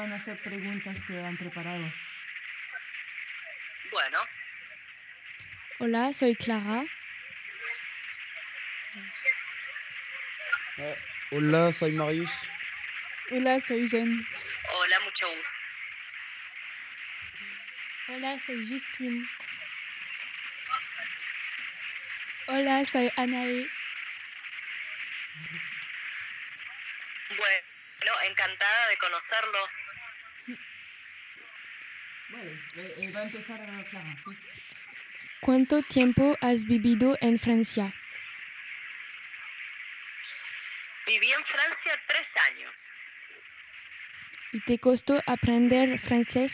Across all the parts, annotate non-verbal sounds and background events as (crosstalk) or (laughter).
van a hacer preguntas que han preparado. Bueno, Hola, soy Clara. Ah, hola, soy Marius. Hola, soy Jen. hola, mucho gusto. Hola, soy Justine. Hola, soy Anae. Bueno, encantada de conocerlos. Vale, eh, eh, va a empezar Clara, ¿sí? ¿Cuánto tiempo has vivido en Francia? Viví en Francia tres años. ¿Y te costó aprender francés?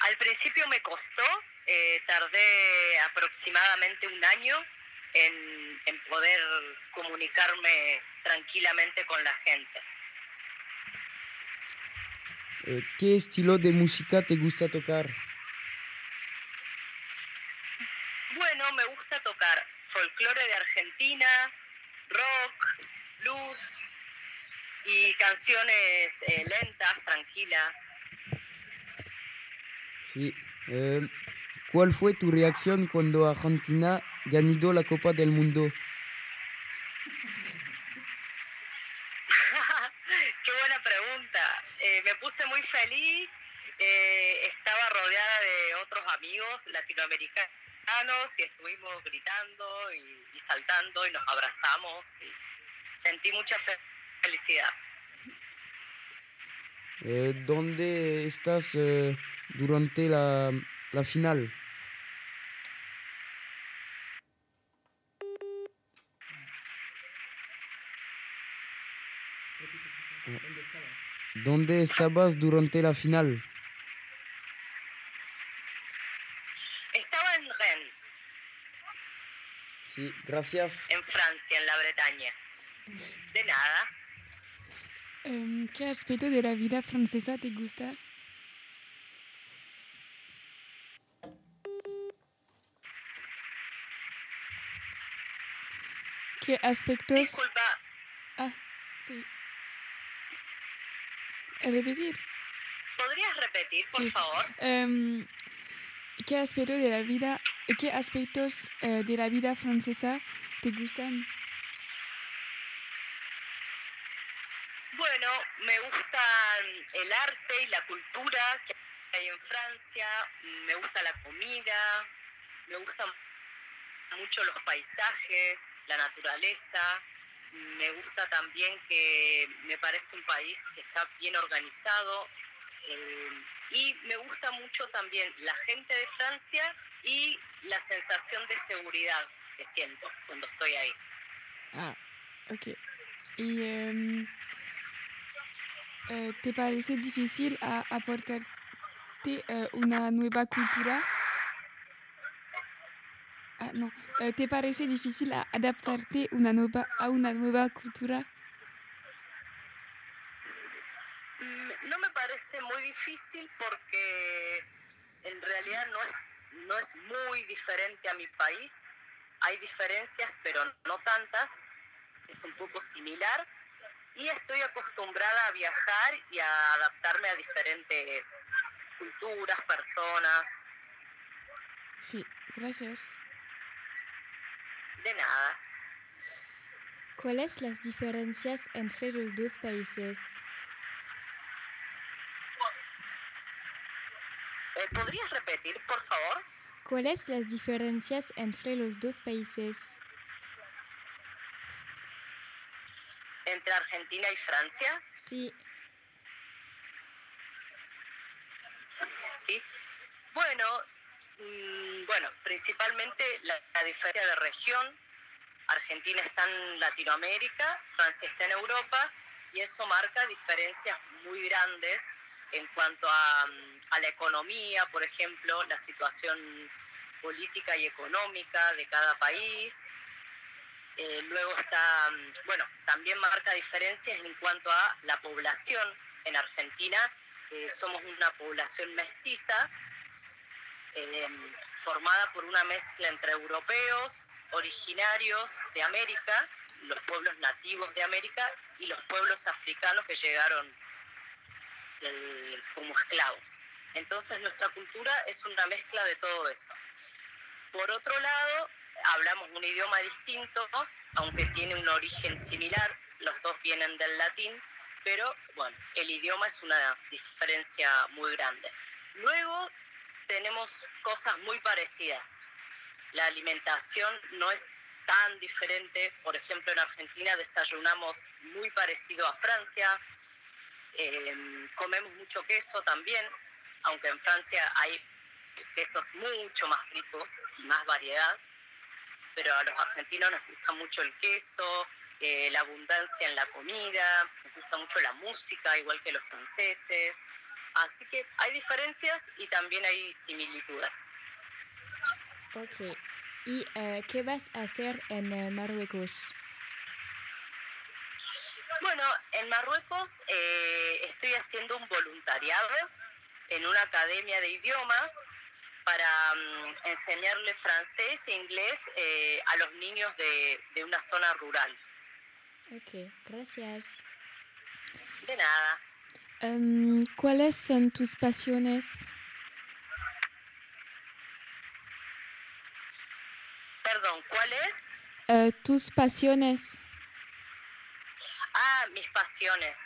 Al principio me costó, eh, tardé aproximadamente un año en, en poder comunicarme tranquilamente con la gente. Eh, ¿Qué estilo de música te gusta tocar? Bueno, me gusta tocar folclore de Argentina, rock, blues y canciones eh, lentas, tranquilas. Sí. Eh, ¿Cuál fue tu reacción cuando Argentina ganó la Copa del Mundo? (laughs) Qué buena pregunta. Eh, me puse muy feliz. eh, estaba rodeada de otros amigos latinoamericanos y estuvimos gritando y, y saltando y nos abrazamos y sentí mucha fe- felicidad. Eh, ¿Dónde estás eh, durante la, la final? ¿Dónde estabas? ¿Dónde estabas durante la final? Estaba en Rennes, Sí, gracias. en Francia, en la Bretaña. De nada. Em, ¿Qué aspecto de la vida francesa te gusta? ¿Qué aspectos? Disculpa, Ah, sí. ¿Repetir? ¿podrías repetir, por Sí. favor? Em, ¿Qué aspecto de la vida, qué aspectos eh, de la vida francesa te gustan? Bueno, me gustan el arte y la cultura que hay en Francia, me gusta la comida, me gustan mucho los paisajes, la naturaleza, me gusta también que me parece un país que está bien organizado eh, y me gusta mucho también la gente de Francia y la sensación de seguridad que siento cuando estoy ahí. Ah, ok. ¿Y em, eh, te parece difícil a aportarte eh, una nueva cultura? Ah, no. Eh, ¿Te parece difícil a adaptarte una nueva, a una nueva cultura? Mm, No me parece muy difícil porque en realidad no es, no es muy diferente a mi país. Hay diferencias, pero no tantas. Es un poco similar. Y estoy acostumbrada a viajar y a adaptarme a diferentes culturas, personas. Sí, gracias. De nada. ¿Cuáles las diferencias entre los dos países? Eh, ¿Podrías repetir, por favor? ¿Cuáles las diferencias entre los dos países? Entre Argentina y Francia. Sí, ¿sí? Bueno, mm, bueno, principalmente la, diferencia de región. Argentina está en Latinoamérica, Francia está en Europa y eso marca diferencias muy grandes en cuanto a, mm, la economía, por ejemplo, la situación política y económica de cada país. Eh, luego está, mm, bueno, también marca diferencias en cuanto a la población. En Argentina eh, somos una población mestiza, eh, formada por una mezcla entre europeos, originarios de América, los pueblos nativos de América y los pueblos africanos que llegaron del- como esclavos. Entonces nuestra cultura es una mezcla de todo eso. Por otro lado, hablamos un idioma distinto, aunque tiene un origen similar, los dos vienen del latín, pero bueno, el idioma es una diferencia muy grande. Luego cosas muy parecidas. La alimentación no es tan diferente. Por ejemplo, en Argentina desayunamos muy parecido a Francia. Eh, comemos mucho queso también, aunque en Francia hay quesos mucho más ricos y más variedad. Pero a los argentinos nos gusta mucho el queso, eh, la abundancia en la comida, nos gusta mucho la música, igual que los franceses. Así que hay diferencias y también hay similitudes. Ok. ¿Y eh, qué vas a hacer en eh, Marruecos? Bueno, en Marruecos eh, estoy haciendo un voluntariado en una academia de idiomas para mm, enseñarle francés e inglés eh, a los niños de, de una zona rural. Ok, gracias. De nada. Em, ¿Cuáles son tus pasiones? Perdón, ¿cuál es? Eh, tus pasiones. Ah, mis pasiones.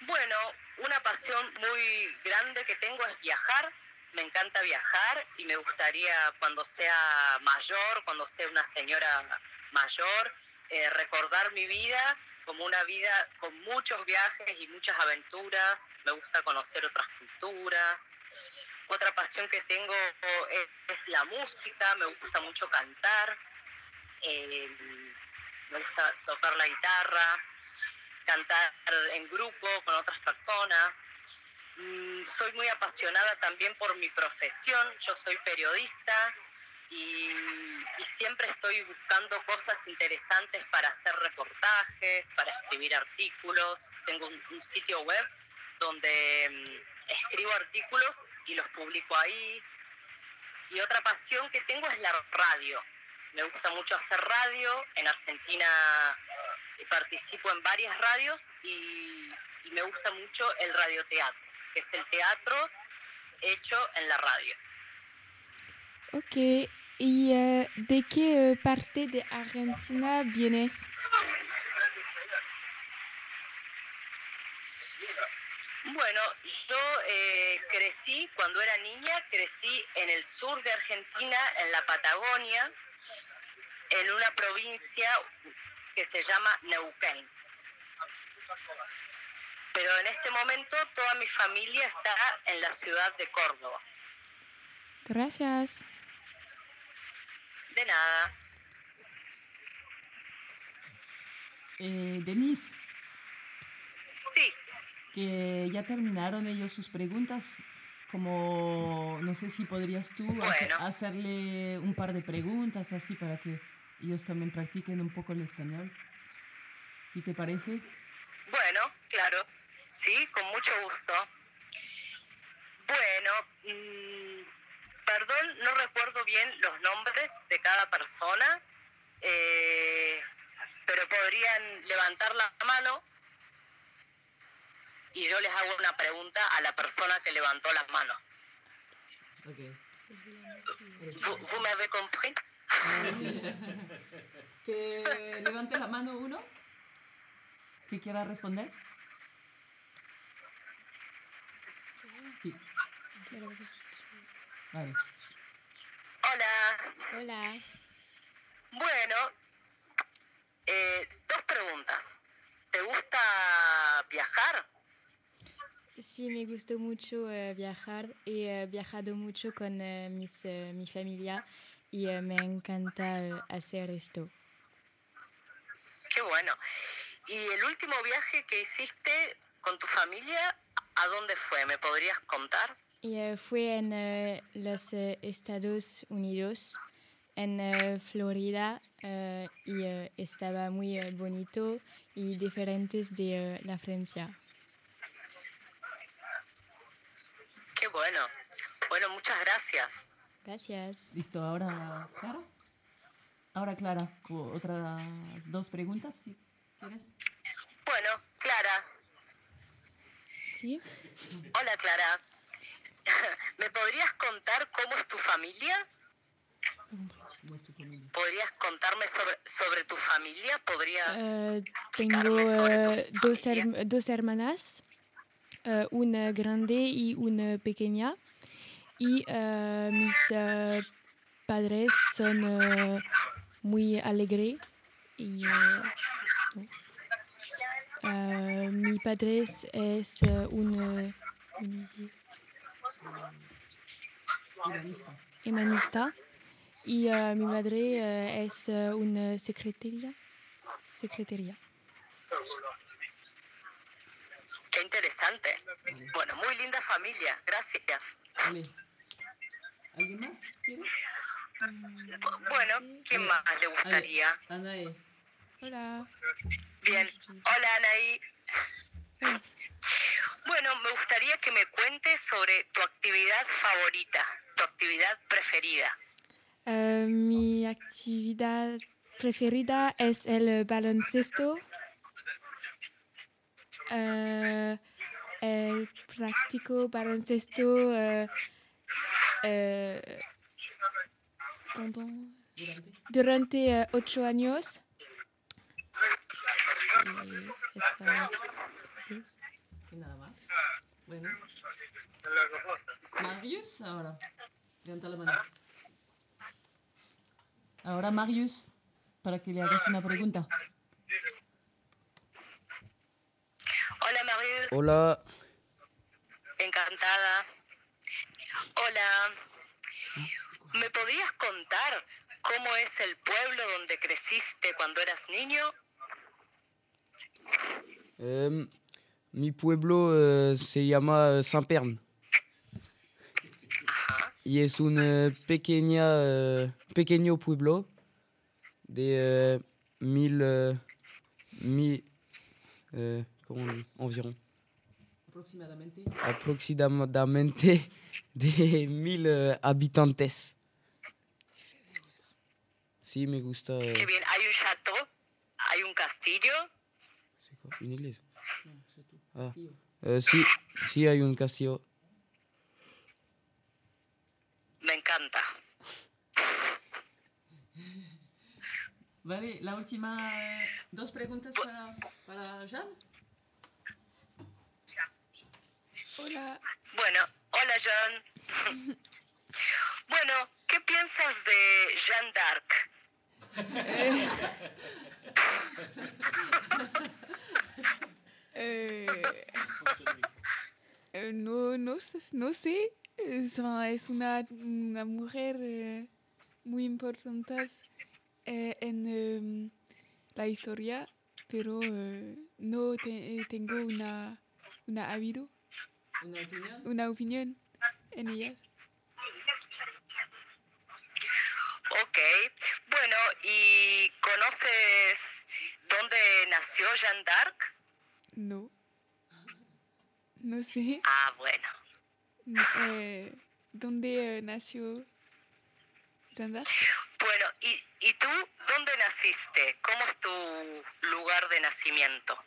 Bueno, una pasión muy grande que tengo es viajar. Me encanta viajar y me gustaría cuando sea mayor, cuando sea una señora mayor, eh, recordar mi vida como una vida con muchos viajes y muchas aventuras. Me gusta conocer otras culturas. Otra pasión que tengo es, es la música, me gusta mucho cantar, eh, me gusta tocar la guitarra, cantar en grupo con otras personas. Mm, Soy muy apasionada también por mi profesión, yo soy periodista y, siempre estoy buscando cosas interesantes para hacer reportajes, para escribir artículos. Tengo un, sitio web donde mm, escribo artículos y los publico ahí. Y otra pasión que tengo es la radio. Me gusta mucho hacer radio. En Argentina participo en varias radios y, y me gusta mucho el radioteatro, que es el teatro hecho en la radio. Ok. ¿Y eh, de qué eh, parte de Argentina vienes? Bueno, yo eh, crecí, cuando era niña, crecí en el sur de Argentina, en la Patagonia, en una provincia que se llama Neuquén. Pero en este momento toda mi familia está en la ciudad de Córdoba. Gracias. De nada. Eh, Denise, Sí, que ya terminaron ellos sus preguntas. Como no sé si podrías tú hacerle un par de preguntas así para que ellos también practiquen un poco el español. ¿Sí te parece? Bueno, claro, sí, con mucho gusto. Bueno, mm, perdón, no recuerdo bien los nombres de cada persona, eh, pero podrían levantar la mano y yo les hago una pregunta a la persona que levantó la mano. Ok. ¿Vous, vous m'avez compris? (laughs) Que levante la mano uno que quiera responder. Sí, vale. Hola. Hola. Bueno, eh, dos preguntas. ¿Te gusta viajar? Sí, me gustó mucho eh, viajar. He eh, viajado mucho con eh, mis, eh, mi familia y me encanta hacer esto. Qué bueno. ¿Y el último viaje que hiciste con tu familia, a dónde fue? ¿Me podrías contar? Y eh, fue en eh, los eh, Estados Unidos, en Florida, y estaba muy bonito y diferentes de la Francia. Qué bueno. Bueno, muchas gracias. Gracias. Listo, ahora, claro. Ahora, Clara, otras dos preguntas, si quieres. Bueno, Clara. Sí. Hola, Clara. (laughs) ¿Me podrías contar cómo es tu familia? ¿Cómo es tu familia? ¿Podrías contarme sobre, sobre tu familia? ¿Podrías...? Eh, tengo sobre tu eh, dos, herm- dos hermanas, eh, una grande y una pequeña. Y mis padres son muy alegres. Y, no. Eh, mi padre es un, un Humanista y eh, mi madre eh, es eh, una secretaria. secretaria. Qué interesante. Bueno, muy linda familia. Gracias. Vale. ¿Alguien más? ¿Quieres? Bueno, ¿quién más le gustaría? Ana, eh, Hola. Bien. Hola, Anaí. Bueno, me gustaría que me cuentes sobre tu actividad favorita, tu actividad preferida. Eh, mi actividad preferida es el baloncesto. Eh, el practico baloncesto pendant- durante. ocho años. Y. Bueno. Marius, ahora. Levanta la mano. Ahora Marius, para que le hagas una pregunta. Hola, Marius. Hola. Encantada. Hola. ¿Me podrías contar cómo es el pueblo donde creciste cuando eras niño? Em, mi pueblo eh, se llama eh, Saint-Pern. Y es un eh, pequeña, eh, pequeño pueblo de eh, mil, eh, mil eh, ¿cómo on dit? environ, Aproximadamente. aproximadamente de mil eh, habitantes. Sí, me gusta. eh, Qué bien. ¿Hay un chateau? ¿Hay un castillo? c'est quoi, une église No, c'est tout. Ah. Eh, sí, sí hay un castillo. Me encanta. Vale, la última. Dos preguntas para, para Jean. Hola. Bueno, hola John. (laughs) bueno, ¿qué piensas de Jeanne d'Arc? (laughs) (laughs) Eh, (laughs) eh, no, no, sé- no sé. Es, es una, una mujer eh, muy importante eh, en em, la historia, pero eh, no te- eh, tengo una, una habido, ¿Una opinión? una opinión en ella. Ok. Bueno, ¿y conoces dónde nació Jeanne d'Arc? No. No sé. Ah, bueno. Eh, ¿Dónde nació Sandra? Bueno, ¿y, ¿y tú dónde naciste? ¿Cómo es tu lugar de nacimiento?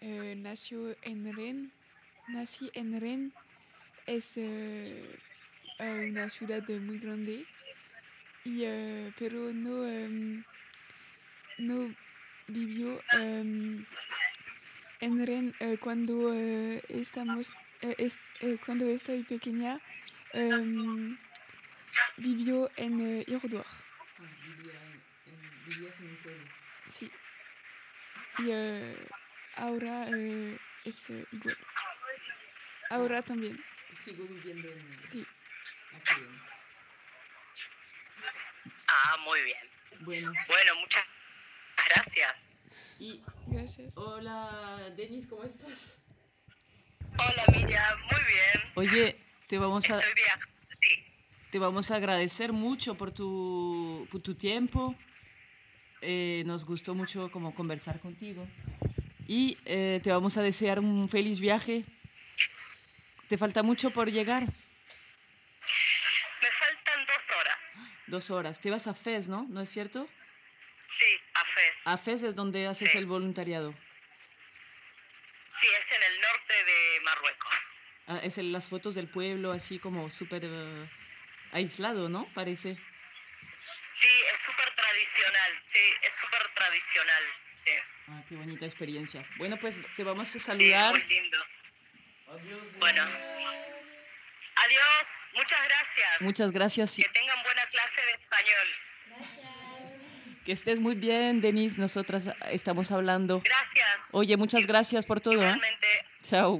Eh, nació en Rennes. Nací en Rennes. Es eh, una ciudad muy grande. Y, eh, pero no, em, no vivió em, en Rennes eh, cuando eh, estamos eh, es- eh, cuando estoy pequeña. em, vivió en eh. Ah, vivía en, en- vivías en un pueblo. Sí. Y eh, ahora eh, es eh, igual. Ahora también, Sigo viviendo en. sí. Ah, bien. Ah, muy bien. Bueno, Bueno, muchas gracias. Y Gracias. hola Denis, ¿cómo estás? Hola Miriam, muy bien. Oye, te vamos a, Estoy viajando. Sí. te vamos a agradecer mucho por tu, por tu tiempo. Eh, nos gustó mucho como conversar contigo. Y eh, te vamos a desear un feliz viaje. Te falta mucho por llegar. Me faltan dos horas. Dos horas. Te vas a Fez, ¿no? ¿No es cierto? Sí, a Fez. A Fez es donde haces Sí. el voluntariado. Sí, es en el norte de Marruecos. Ah, es el- las fotos del pueblo así como súper eh, aislado, ¿no? Parece. Sí, es súper tradicional. Sí, es súper tradicional. Sí, Ah, qué bonita experiencia. Bueno, pues te vamos a sí saludar. muy lindo. Bueno. Adiós. Muchas gracias. Muchas gracias. Que tengan buena clase de español. Que estés muy bien, Denise. Nosotras estamos hablando. Gracias. Oye, muchas gracias por todo. ¿eh? Chao.